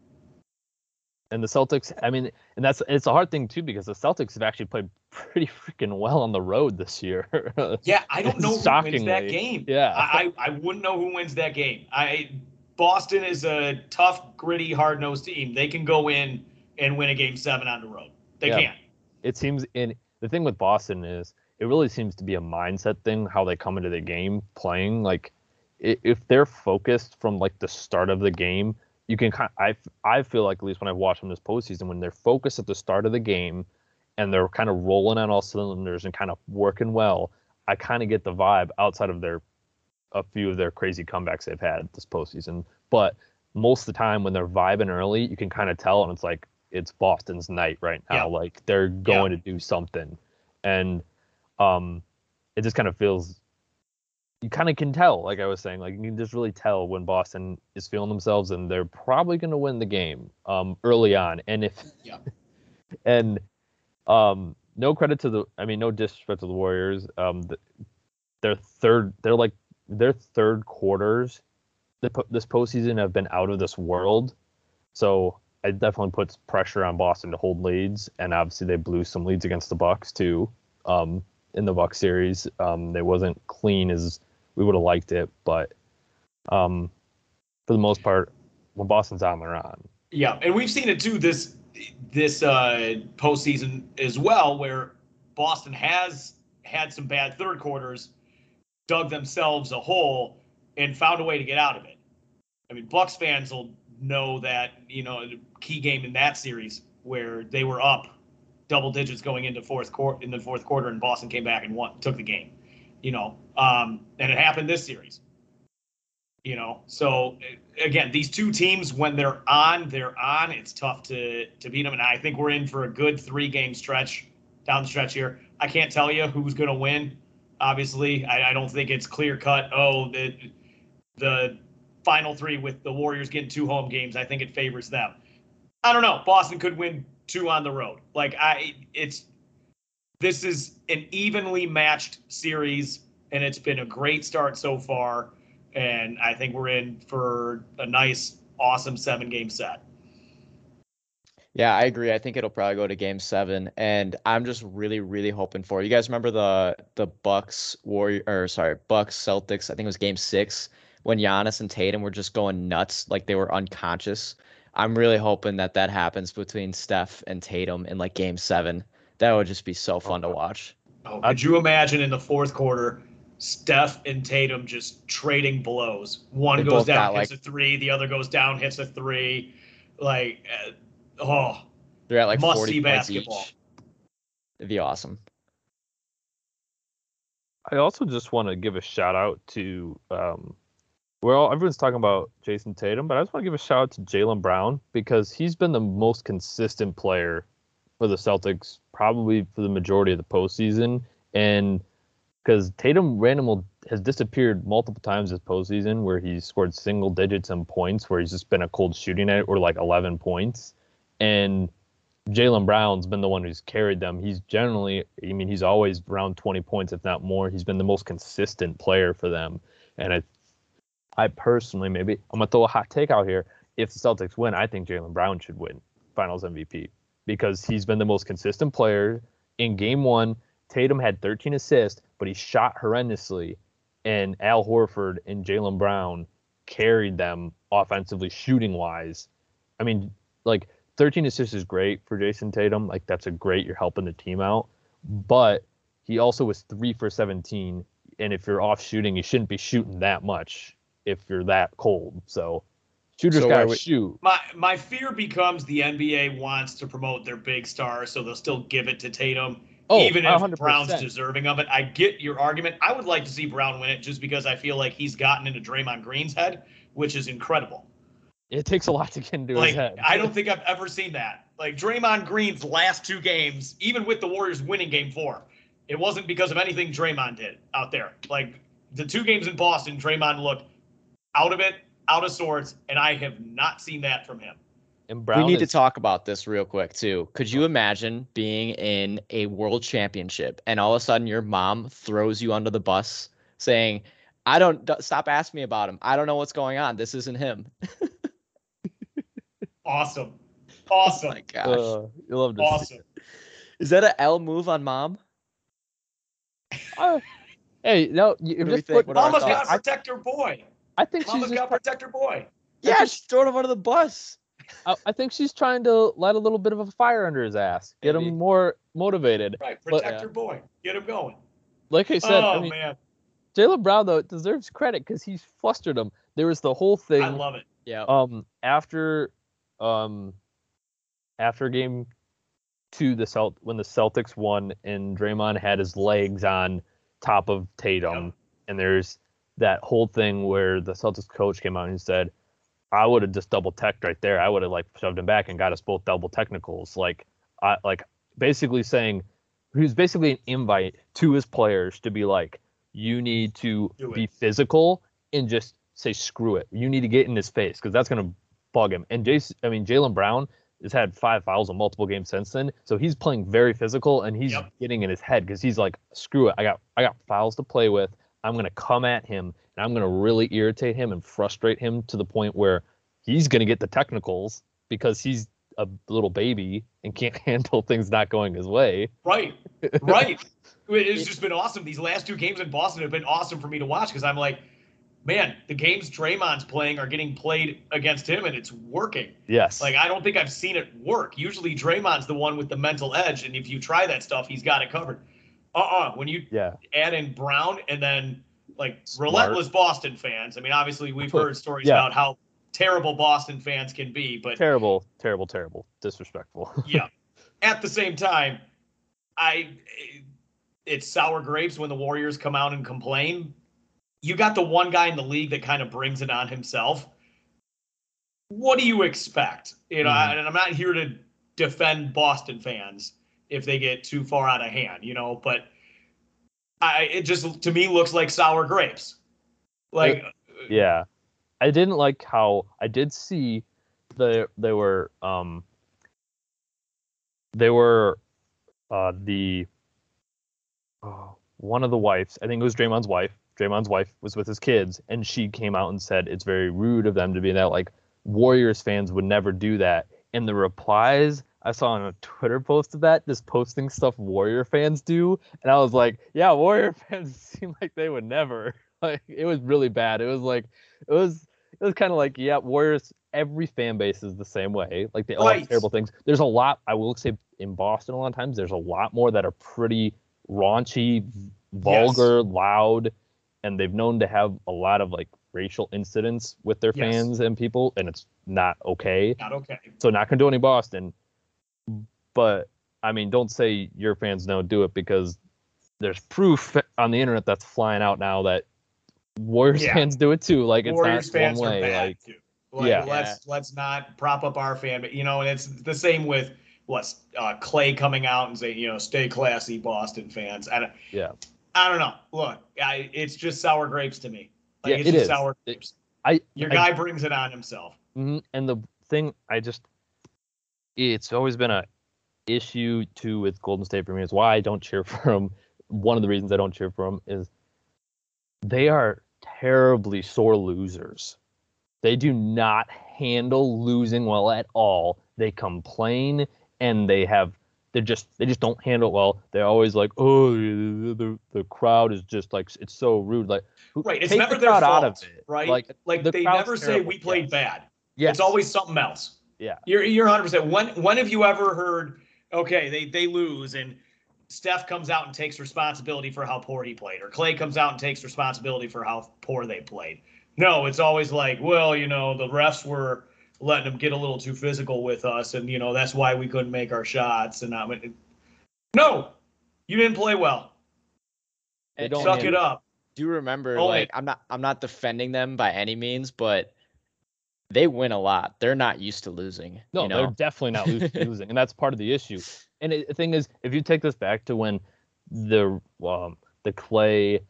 And the Celtics, I mean, and that's it's a hard thing too because the Celtics have actually played pretty freaking well on the road this year. yeah, I don't know who wins that game. Yeah, I I wouldn't know who wins that game. I Boston is a tough, gritty, hard nosed team. They can go in and win a game seven on the road. They yeah. can. It seems in the thing with Boston is it really seems to be a mindset thing how they come into the game playing like if they're focused from like the start of the game you can kind of, I, I feel like at least when I've watched them this postseason when they're focused at the start of the game and they're kind of rolling on all cylinders and kind of working well I kind of get the vibe outside of their a few of their crazy comebacks they've had this postseason but most of the time when they're vibing early you can kind of tell and it's like it's Boston's night right now yeah. like they're going yeah. to do something and um, it just kind of feels you kind of can tell, like I was saying, like you can just really tell when Boston is feeling themselves and they're probably going to win the game um, early on. And if, yeah. and um, no credit to the, I mean, no disrespect to the Warriors. Um, the, their third, they're like their third quarters, this postseason have been out of this world. So it definitely puts pressure on Boston to hold leads, and obviously they blew some leads against the Bucks too. Um, in the Bucks series. Um, it wasn't clean as we would have liked it, but um, for the most part, when Boston's on, they're on. Yeah, and we've seen it too this this uh, postseason as well, where Boston has had some bad third quarters, dug themselves a hole, and found a way to get out of it. I mean, Bucks fans will know that you know key game in that series where they were up double digits going into fourth quarter in the fourth quarter, and Boston came back and won, took the game. You know, um, and it happened this series. You know, so again, these two teams when they're on, they're on. It's tough to to beat them, and I think we're in for a good three game stretch down the stretch here. I can't tell you who's going to win. Obviously, I, I don't think it's clear cut. Oh, the the final three with the Warriors getting two home games. I think it favors them. I don't know. Boston could win two on the road. Like I, it's this is an evenly matched series, and it's been a great start so far. And I think we're in for a nice, awesome seven game set. Yeah, I agree. I think it'll probably go to game seven, and I'm just really, really hoping for. You guys remember the the Bucks Warrior or sorry Bucks Celtics? I think it was game six when Giannis and Tatum were just going nuts, like they were unconscious. I'm really hoping that that happens between Steph and Tatum in like Game Seven. That would just be so fun to oh, watch. Oh, could you imagine in the fourth quarter, Steph and Tatum just trading blows? One they goes down, hits like, a three. The other goes down, hits a three. Like, uh, oh, they're at like must 40 see basketball. Each. It'd be awesome. I also just want to give a shout out to um, Well, everyone's talking about Jayson Tatum, but I just want to give a shout out to Jaylen Brown because he's been the most consistent player for the Celtics probably for the majority of the postseason. And because Tatum randomly has disappeared multiple times this postseason where he's scored single digits and points where he's just been a cold shooting night or like 11 points. And Jaylen Brown's been the one who's carried them. He's generally, I mean, he's always around 20 points, if not more. He's been the most consistent player for them. And I, I personally, maybe I'm gonna throw a hot take out here. If the Celtics win, I think Jaylen Brown should win Finals MVP because he's been the most consistent player. In Game One, Tatum had 13 assists, but he shot horrendously, and Al Horford and Jaylen Brown carried them offensively, shooting wise. I mean, like 13 assists is great for Jayson Tatum. Like that's a great. You're helping the team out, but he also was three for 17. And if you're off shooting, you shouldn't be shooting that much if you're that cold. So shooters So gotta we- shoot. My my fear becomes the NBA wants to promote their big star, so they'll still give it to Tatum, Oh, even if 100%. Brown's deserving of it. I get your argument. I would like to see Brown win it just because I feel like he's gotten into Draymond Green's head, which is incredible. It takes a lot to get into his head. I don't think I've ever seen that. Like Draymond Green's last two games, even with the Warriors winning Game Four, it wasn't because of anything Draymond did out there. Like the two games in Boston, Draymond looked out of it, out of sorts, and I have not seen that from him. And Brown we need is, to talk about this real quick too. Could you imagine being in a world championship and all of a sudden your mom throws you under the bus saying, "I don't d- stop asking me about him. I don't know what's going on. This isn't him." Awesome, Oh awesome, my gosh. Uh, you love to see awesome. Is that an L move on mom? Uh, hey, no, you What do we just think? put, What are our Mama's got to protect her boy. I think she's Mama's just, got to protect her boy. Yeah, think- she's throwing him under the bus. I, I think she's trying to light a little bit of a fire under his ass, get Maybe. him more motivated. Right, But- protect her boy. Get him going. Like I said, oh I mean, man, Jaylen Brown though deserves credit because he's flustered him. There was the whole thing. I love it. Yeah. um after um after game two the Celt when the Celtics won and Draymond had his legs on top of Tatum Yep. and there's that whole thing where the Celtics coach came out and said I would have just double teched right there. I would have like shoved him back and got us both double technicals. Like I like basically saying he was basically an invite to his players to be like, you need to be physical and just say screw it. You need to get in his face because that's gonna bug him. And Jayson, I mean Jaylen Brown has had five fouls in multiple games since then, so he's playing very physical and he's Yep. getting in his head because he's like, screw it. I got I got fouls to play with. I'm gonna come at him and I'm gonna really irritate him and frustrate him to the point where he's gonna get the technicals because he's a little baby and can't handle things not going his way. Right, right. It's just been awesome. These last two games in Boston have been awesome for me to watch because I'm like, man, the games Draymond's playing are getting played against him and it's working. Yes. Like I don't think I've seen it work. Usually Draymond's the one with the mental edge, and if you try that stuff, he's got it covered. Uh-uh. When you yeah. add in Brown and then like Smart. relentless Boston fans. I mean, obviously we've heard stories Yeah. about how terrible Boston fans can be, but Terrible, terrible, terrible. Disrespectful. yeah. At the same time, I it's sour grapes when the Warriors come out and complain. You got the one guy in the league that kind of brings it on himself. What do you expect? You know, Mhm. and I'm not here to defend Boston fans if they get too far out of hand, you know, but I it just to me looks like sour grapes. Like yeah. I didn't like how I did see the they were um they were uh the uh, one of the wives, I think it was Draymond's wife. Draymond's wife was with his kids and she came out and said it's very rude of them to be that like Warriors fans would never do that. And the replies I saw on a Twitter post of that, just posting stuff Warrior fans do, and I was like, yeah, Warrior fans seem like they would never. Like it was really bad. It was like it was it was kind of like yeah, Warriors. Every fan base is the same way. Like they all have terrible things. There's a lot. I will say in Boston a lot of times there's a lot more that are pretty raunchy, vulgar, loud, and they've known to have a lot of like racial incidents with their Yes. fans and people, and it's not okay. not okay. So not condoning Boston, but I mean, don't say your fans don't do it because there's proof on the internet that's flying out now that Warriors Yeah. fans do it too. Like it's Warriors not fans one are way. bad Like too. Like, Yeah. let's let's not prop up our fan, but you know, and it's the same with what uh, Clay coming out and saying, you know, stay classy, Boston fans. I don't, Yeah. I don't know. Look, I, it's just sour grapes to me. Like Yeah, it's it just is. sour It- grapes. I Your I- guy brings it on himself. Mhm, And the thing I just it's always been a issue too with Golden State for me is why I don't cheer for them. One of the reasons I don't cheer for them is they are terribly sore losers. They do not handle losing well at all. They complain and they have they just they just don't handle it well. They're always like, oh, the, the, the crowd is just like it's so rude. Like, Right. It's never the their fault, out of it. right? Like, Like, the they never say we played yes. bad. yes, It's always something else. Yeah. You're you're 100. percent When when have you ever heard? Okay, they they lose and Steph comes out and takes responsibility for how poor he played, or Clay comes out and takes responsibility for how poor they played. No, it's always like, well, you know, the refs were letting them get a little too physical with us, and you know that's why we couldn't make our shots. And I mean, no, you didn't play well. They don't Suck handle it up. do you remember Only- like I'm not I'm not defending them by any means, but they win a lot. They're not used to losing. No, you they're definitely not losing, losing, and that's part of the issue. And it, the thing is, if you take this back to when the um, the Clay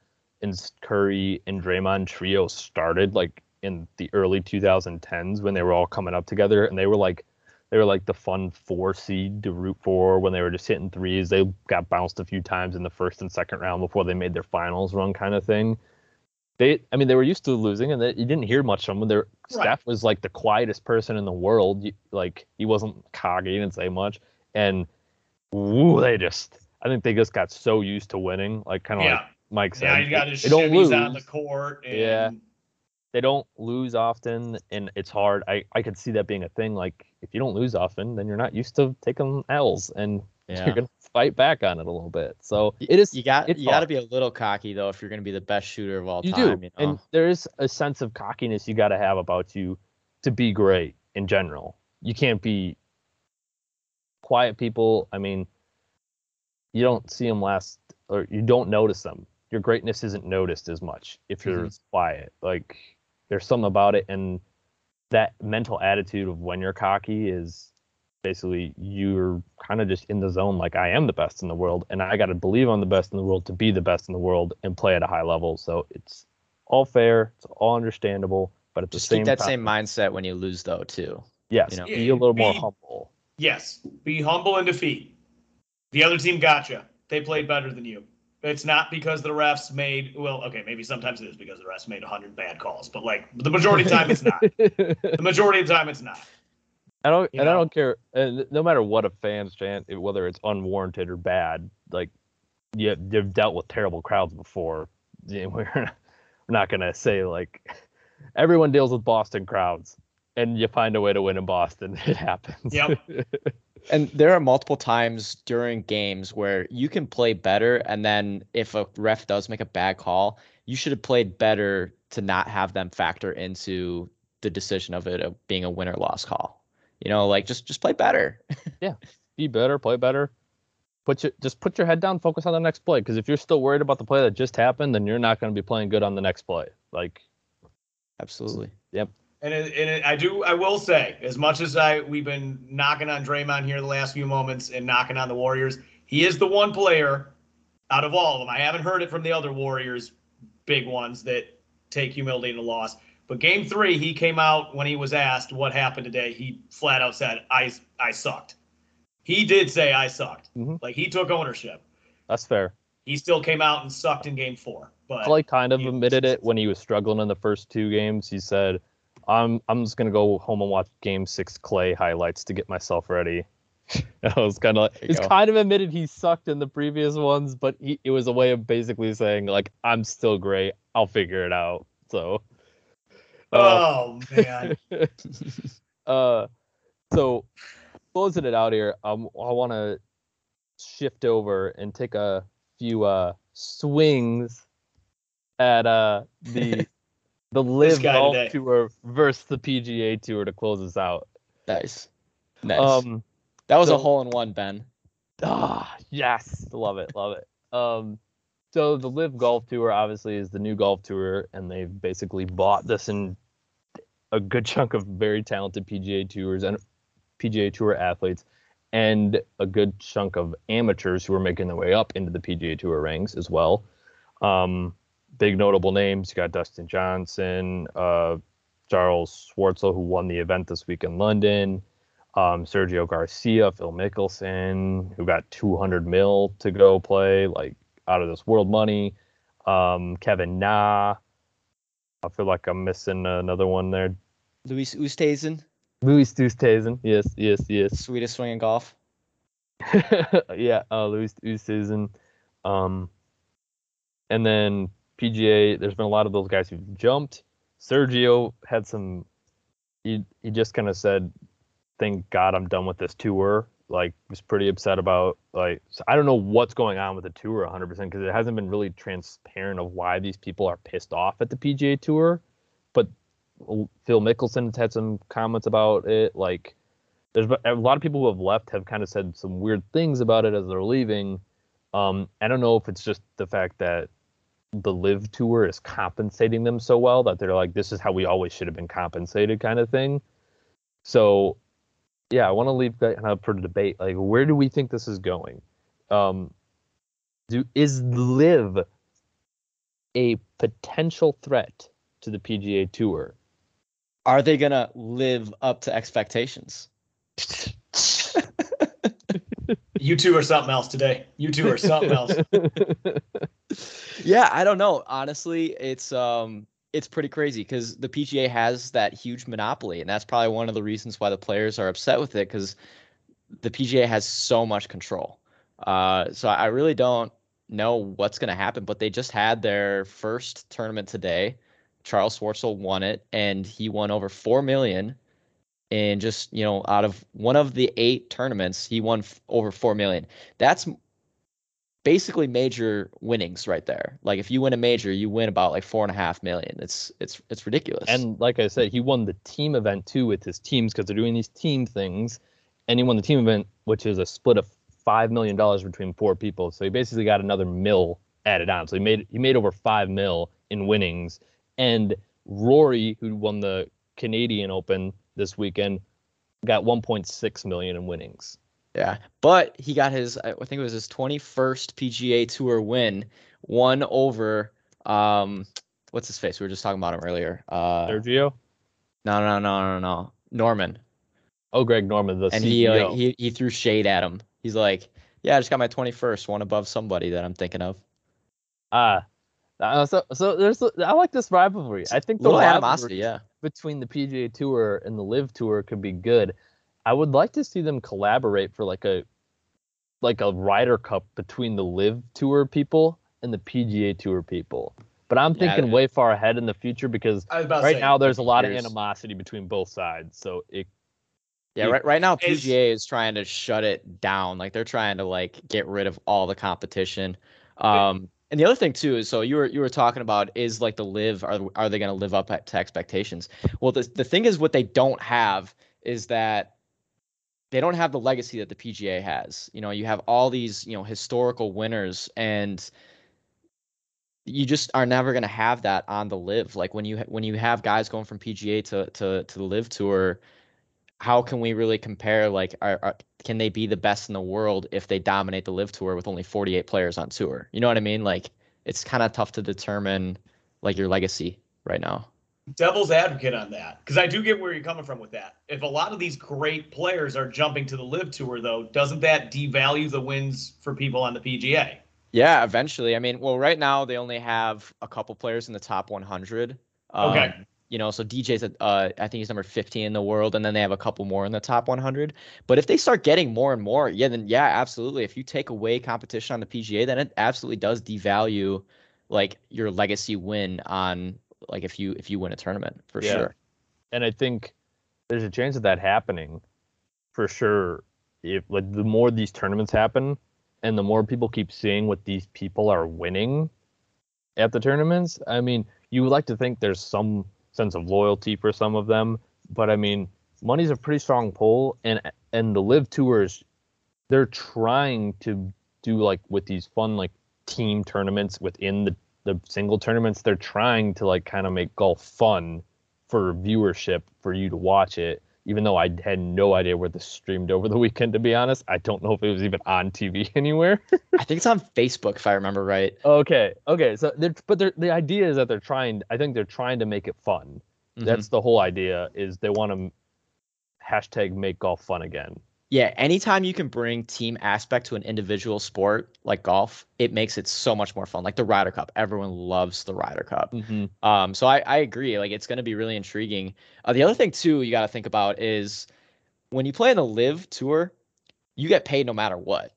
and Curry and Draymond trio started, like in the early 2010s, when they were all coming up together, and they were like they were like the fun four seed to root for when they were just hitting threes. They got bounced a few times in the first and second round before they made their finals run, kind of thing. They, I mean, they were used to losing, and they, you didn't hear much from them. Their Right. Steph was like the quietest person in the world. You- Like he wasn't cocky, he didn't say much, and woo, they just, I think they just got so used to winning. Like kind of Yeah. like Mike said, Now you got they, his they don't lose. on the court. And, Yeah. They don't lose often, and it's hard. I I could see that being a thing. Like if you don't lose often, then you're not used to taking L's, and Yeah. you're gonna fight back on it a little bit. So it is. You got you got to be a little cocky though if you're going to be the best shooter of all you time. do You know? and there is a sense of cockiness you got to have about you to be great in general you can't be quiet people i mean you don't see them last or you don't notice them your greatness isn't noticed as much if you're mm-hmm. quiet like there's something about it and that mental attitude of when you're cocky is basically you're kind of just in the zone like i am the best in the world and i got to believe i'm the best in the world to be the best in the world and play at a high level so it's all fair it's all understandable but at Just the same keep that time same mindset when you lose though too. yes you know. be a little more humble Yes, be humble in defeat. The other team gotcha. They played better than you. It's not because the refs made well, okay, maybe sometimes it is because the refs made 100 bad calls, but like the majority of the time it's not. The majority of the time it's not. I don't, You and I don't care. And no matter what a fan's chant, whether it's unwarranted or bad, like you, you've dealt with terrible crowds before. Yeah, We're not, we're not gonna say like everyone deals with Boston crowds, and you find a way to win in Boston. It happens. Yep. And there are multiple times during games where you can play better, and then if a ref does make a bad call, you should have played better to not have them factor into the decision of it of being a win or loss call. You know, like just just play better. Yeah, be better, play better. Put your just put your head down, focus on the next play. Because if you're still worried about the play that just happened, then you're not going to be playing good on the next play. Like Absolutely. Yep. And it, and it, I do, I will say, as much as I we've been knocking on Draymond here the last few moments and knocking on the Warriors, he is the one player out of all of them. I haven't heard it from the other Warriors, big ones that take humility in a loss. But game three, he came out when he was asked what happened today. He flat out said, "I I sucked." He did say, "I sucked." Mhm. Like he took ownership. that's fair. He still came out and sucked in game four. But like kind of he- admitted it when he was struggling in the first two games. He said, "I'm I'm just gonna go home and watch Game Six Clay highlights to get myself ready." I was kind of like, he's go. kind of admitted he sucked in the previous ones, but he, it was a way of basically saying like, "I'm still great. I'll figure it out." So, oh man, uh, so closing it out here, um, I want to shift over and take a few uh swings at uh the the LIV golf today. tour versus the PGA tour to close us out. Nice. Nice. Um, that was so- a hole in one, Ben. ah, yes, love it, love it. Um, So the LIV Golf Tour obviously is the new golf tour, and they've basically bought this in a good chunk of very talented PGA tours and PGA Tour athletes, and a good chunk of amateurs who are making their way up into the PGA Tour ranks as well. Um, big notable names. You got Dustin Johnson, uh, Charles Schwartzel, who won the event this week in London. Um, Sergio Garcia, Phil Mickelson, who got 200 mil to go play, like out of this world money. Um, Kevin Na. I feel like I'm missing another one there. Louis Oosthuizen, Louis Oosthuizen. Yes, yes, yes. Swedish swinging golf. yeah, uh, Louis Oosthuizen. Um, and then PGA, there's been a lot of those guys who've jumped. Sergio had some. He he just kind of said, "Thank God I'm done with this tour." Like, was pretty upset about like. So I don't know what's going on with the tour 100 percent because it hasn't been really transparent of why these people are pissed off at the PGA Tour. But Phil Mickelson has had some comments about it. Like, there's a lot of people who have left have kind of said some weird things about it as they're leaving. Um, I don't know if it's just the fact that the live tour is compensating them so well that they're like, this is how we always should have been compensated, kind of thing. So, yeah, I want to leave that up for debate. Like, where do we think this is going? Um, do is LIV a potential threat to the PGA Tour? Are they gonna live up to expectations? You two are something else today. You two are something else. yeah, I don't know. Honestly, it's um it's pretty crazy because the PGA has that huge monopoly, and that's probably one of the reasons why the players are upset with it because the PGA has so much control. Uh, so I really don't know what's going to happen, but they just had their first tournament today. Charles Schwartzel won it, and he won over four million. And just you know, out of one of the eight tournaments, he won f- over four million. That's basically major winnings right there. Like if you win a major, you win about like four and a half million. It's it's it's ridiculous. And like I said, he won the team event too with his teams because they're doing these team things, and he won the team event, which is a split of five million dollars between four people. So he basically got another mill added on. So he made he made over five mil in winnings. And Rory, who won the Canadian Open this weekend, got 1.6 million in winnings. Yeah, but he got his I think it was his 21st PGA Tour win, won over um what's his face? We were just talking about him earlier. Uh Sergio? No, no, no, no, no. Norman. Oh, Greg Norman, the and CEO. he, like, he he threw shade at him. He's like, "Yeah, I just got my 21st, one above somebody that I'm thinking of." Ah, uh, so so there's I like this rivalry. I think the rivalry animosity, yeah. between the PGA Tour and the LIV Tour could be good. I would like to see them collaborate for like a like a Ryder Cup between the LIV Tour people and the PGA Tour people. But I'm Yeah, thinking way far ahead in the future because I was about to right say, now there's a lot of animosity between both sides. So it Yeah, Yeah. right right now PGA is trying to shut it down. Like they're trying to like get rid of all the competition. Um and the other thing too is so you were you were talking about is like the LIV are are they going to live up to expectations? Well, the the thing is what they don't have is that they don't have the legacy that the PGA has. You know, you have all these, you know, historical winners and you just are never going to have that on the LIV. Like when you when you have guys going from PGA to to to the LIV tour, how can we really compare like are, are can they be the best in the world if they dominate the LIV tour with only 48 players on tour you know what i mean like it's kind of tough to determine like your legacy right now devil's advocate on that because I do get where you're coming from with that. If a lot of these great players are jumping to the LIV Tour, though, doesn't that devalue the wins for people on the PGA? yeah eventually i mean well right now they only have a couple players in the top 100 um, Okay. you know so dj's at, uh, i think he's number 15 in the world and then they have a couple more in the top 100 but if they start getting more and more yeah then yeah absolutely if you take away competition on the pga then it absolutely does devalue like your legacy win on like if you if you win a tournament for Yeah. sure and I think there's a chance of that happening for sure. If like the more these tournaments happen, and the more people keep seeing what these people are winning at the tournaments, I mean, you would like to think there's some sense of loyalty for some of them, but I mean, money's a pretty strong pull, and and the LIV tours, they're trying to do like with these fun like team tournaments within the the single tournaments. They're trying to like kind of make golf fun for viewership for you to watch it. Even though I had no idea where this streamed over the weekend, to be honest, I don't know if it was even on TV anywhere. I think it's on Facebook if I remember right. okay, okay, so they're, but they're, the idea is that they're trying. I think they're trying to make it fun. Mhm. That's the whole idea. Is they want to hashtag make golf fun again. Yeah, anytime you can bring team aspect to an individual sport like golf, it makes it so much more fun. Like the Ryder Cup, everyone loves the Ryder Cup. Mm-hmm. Um, so I, I agree. Like it's going to be really intriguing. Uh, the other thing too, you got to think about is when you play in the LIV Tour, you get paid no matter what.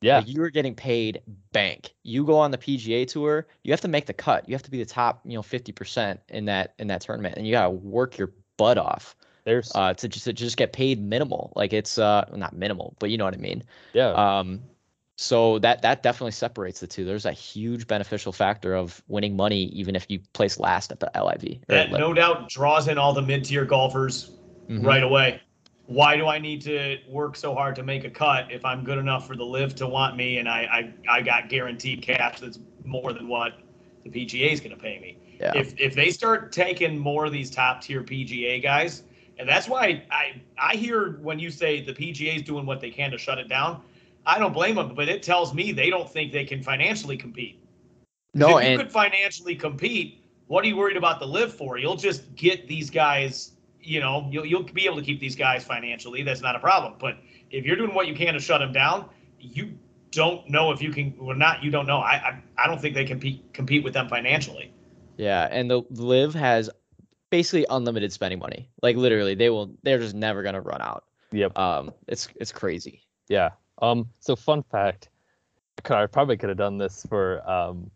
Yeah, Like, you are getting paid bank. You go on the PGA Tour, you have to make the cut. You have to be the top, you know, fifty percent in that in that tournament, and you got to work your butt off there's uh, to just to just get paid minimal. Like it's uh not minimal, but you know what I mean. yeah. Um, so that that definitely separates the two. There's a huge beneficial factor of winning money, even if you place last at the LIV. That no doubt draws in all the mid tier golfers Mhm. right away. Why do I need to work so hard to make a cut if I'm good enough for the LIV to want me and I I, I got guaranteed cash that's more than what the PGA is going to pay me? Yeah. If if they start taking more of these top tier PGA guys, and that's why I I hear when you say the PGA is doing what they can to shut it down. I don't blame them, but it tells me they don't think they can financially compete. no, if you could financially compete, what are you worried about the LIV for? You'll just get these guys. You know, you'll you'll be able to keep these guys financially. That's not a problem. But if you're doing what you can to shut them down, you don't know if you can or not. You don't know. I I, I don't think they compete compete with them financially. yeah, and the LIV has basically unlimited spending money. Like literally, they will. They're just never gonna run out. Yep. Um, it's it's crazy. Yeah. Um. So fun fact, I could- I probably could have done this for um,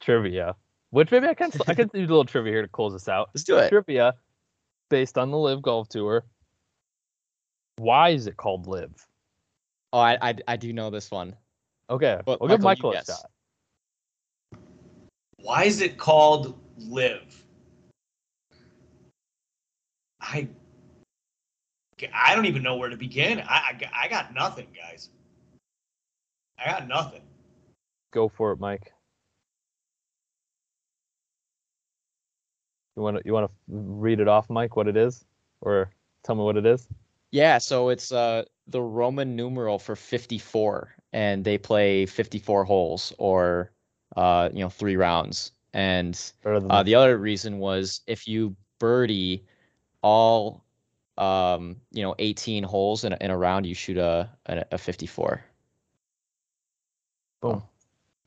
trivia, which maybe I can I can do a little trivia here to close this out. Let's do it. Trivia, based on the LIV Golf Tour. Why is it called LIV? Oh, I I, I do know this one. Okay, Well, we'll give Michael, Michael a shot. Why is it called LIV? I I don't even know where to begin. I I, I got nothing, guys. I got nothing. Go for it, Mike. You want to you want to read it off, Mike? What it is, or tell me what it is? Yeah, so it's uh the Roman numeral for 54 and they play 54 holes or uh you know 3 rounds. And uh the other reason was if you birdie all um you know 18 holes in a, in a round you shoot a a, a 54. Boom.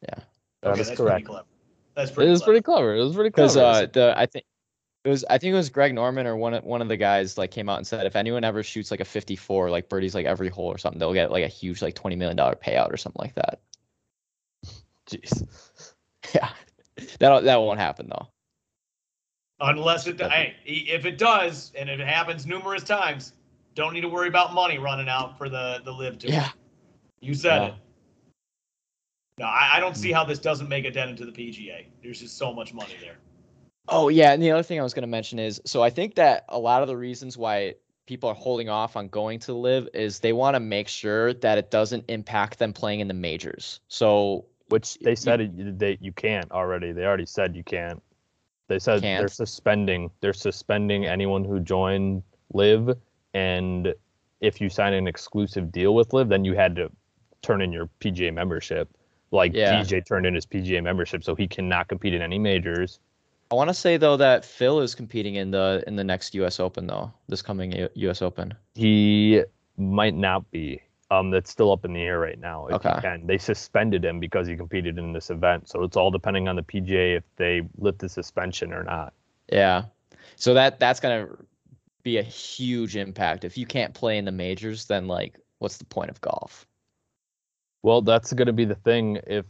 Yeah. That okay, is that's correct. pretty clever. That's It was pretty clever. It was pretty Cuz clever. uh the I think it was I think it was Greg Norman or one of one of the guys like came out and said if anyone ever shoots like a 54 like birdies like every hole or something they'll get like a huge like 20 million dollar payout or something like that. Jeez. Yeah, that that won't happen though. Unless it, That'd hey, if it does, and it happens numerous times, don't need to worry about money running out for the the LIV tour. Yeah, you said Yeah. it. No, I, I don't see mm-hmm. how this doesn't make a dent into the PGA. There's just so much money there. Oh yeah, and the other thing I was going to mention is so I think that a lot of the reasons why people are holding off on going to LIV is they want to make sure that it doesn't impact them playing in the majors. So Which y- they you- said it, they you can't already. They already said you can't. They said they're suspending. They're suspending anyone who joined LIV, and if you sign an exclusive deal with LIV, then you had to turn in your PGA membership. Like Yeah. DJ turned in his PGA membership, so he cannot compete in any majors. I want to say though that Phil is competing in the in the next U.S. Open though, this coming U- U.S. Open. He might not be. Um, that's still up in the air right now. If Okay. And They suspended him because he competed in this event. So it's all depending on the PGA if they lift the suspension or not. Yeah, so that that's gonna be a huge impact. If you can't play in the majors, then like, what's the point of golf? Well, that's going to be the thing. If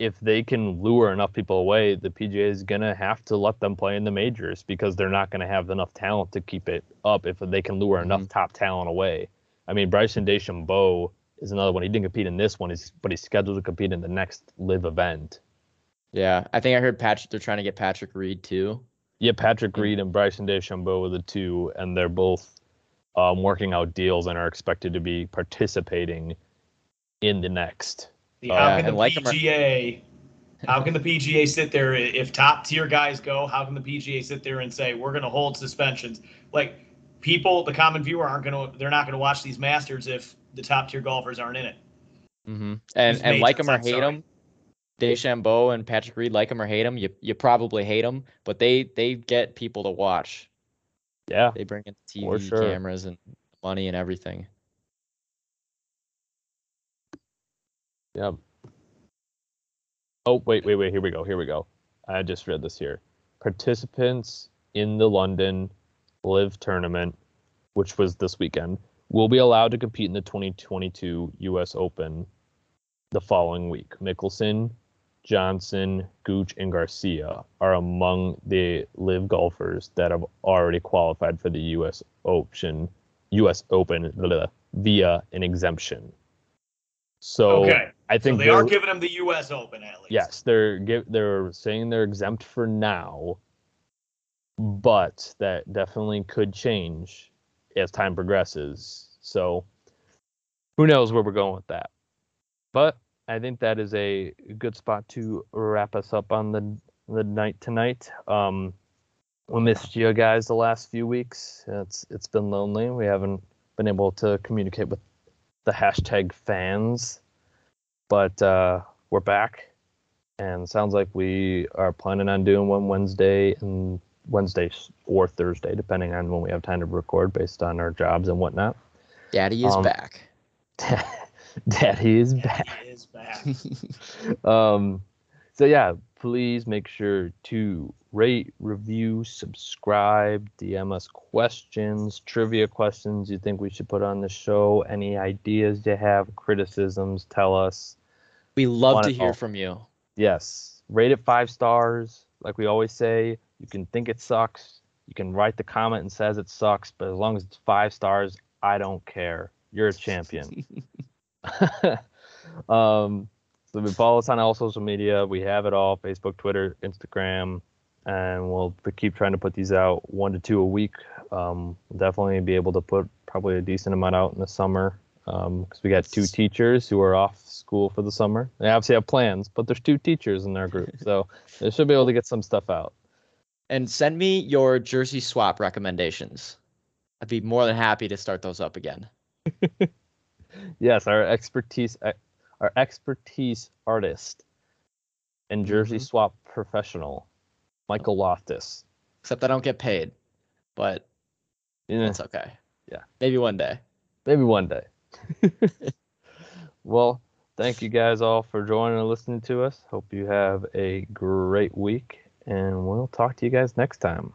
if they can lure enough people away, the PGA is going to have to let them play in the majors because they're not going to have enough talent to keep it up if they can lure enough top talent away. I mean, Bryson DeChambeau is another one. He didn't compete in this one, but he's scheduled to compete in the next LIV event. Yeah, I think I heard Patrick. They're trying to get Patrick Reed too. Yeah, Patrick. Reed and Bryson DeChambeau are the two, and they're both um, working out deals and are expected to be participating in the next The, Oh, how yeah, can the like 'em or- PGA? how can the PGA sit there if top tier guys go? How can the PGA sit there and say we're going to hold suspensions? Like people, the common viewer aren't going to. They're not going to watch these Masters if the top tier golfers aren't in it. Mm-hmm. And These and like them or I'm hate sorry. him, DeChambeau and Patrick Reed, like them or hate them, you you probably hate them, but they they get people to watch. Yeah. They bring in TV sure. cameras and money and everything. Yep. Oh, wait, wait, wait. Here we go. Here we go. I just read this here. Participants in the London LIV tournament, which was this weekend, will be allowed to compete in the 2022 U.S. Open the following week. Mickelson, Johnson, Gooch, and Garcia are among the LIV golfers that have already qualified for the U.S. Open, U.S. Open blah, blah, via an exemption. So okay, I think they are giving them the U.S. Open at least. Yes, they're give they're saying they're exempt for now, but that definitely could change as time progresses. So who knows where we're going with that. But I think that is a good spot to wrap us up on the the night tonight. Um we missed you guys the last few weeks. It's it's been lonely. We haven't been able to communicate with the hashtag fans. But uh we're back and sounds like we are planning on doing one Wednesday and Wednesday or Thursday, depending on when we have time to record based on our jobs and whatnot. Daddy is Um, back. Daddy is Yeah, back. he is back. Um, so yeah, please make sure to rate, review, subscribe, DM us questions, trivia questions you think we should put on the show, any ideas you have, criticisms, tell us. We love want to hear all. from you. Yes, rate it five stars. Like we always say, you can think it sucks. You can write the comment and says it sucks, but as long as it's five stars, I don't care. You're a champion. um, so we follow us on all social media. We have it all: Facebook, Twitter, Instagram, and we'll keep trying to put these out one to two a week. Um, we'll definitely be able to put probably a decent amount out in the summer because we got two teachers who are off school for the summer. They obviously have plans, but there's two teachers in our group, so they should be able to get some stuff out. And send me your jersey swap recommendations. I'd be more than happy to start those up again. Yes, our expertise, our expertise artist and jersey Mhm. swap professional, Michael Loftus. Except I don't get paid. But Yeah, that's okay. Yeah. Maybe one day. maybe one day. well, thank you guys all for joining and listening to us. Hope you have a great week, and we'll talk to you guys next time.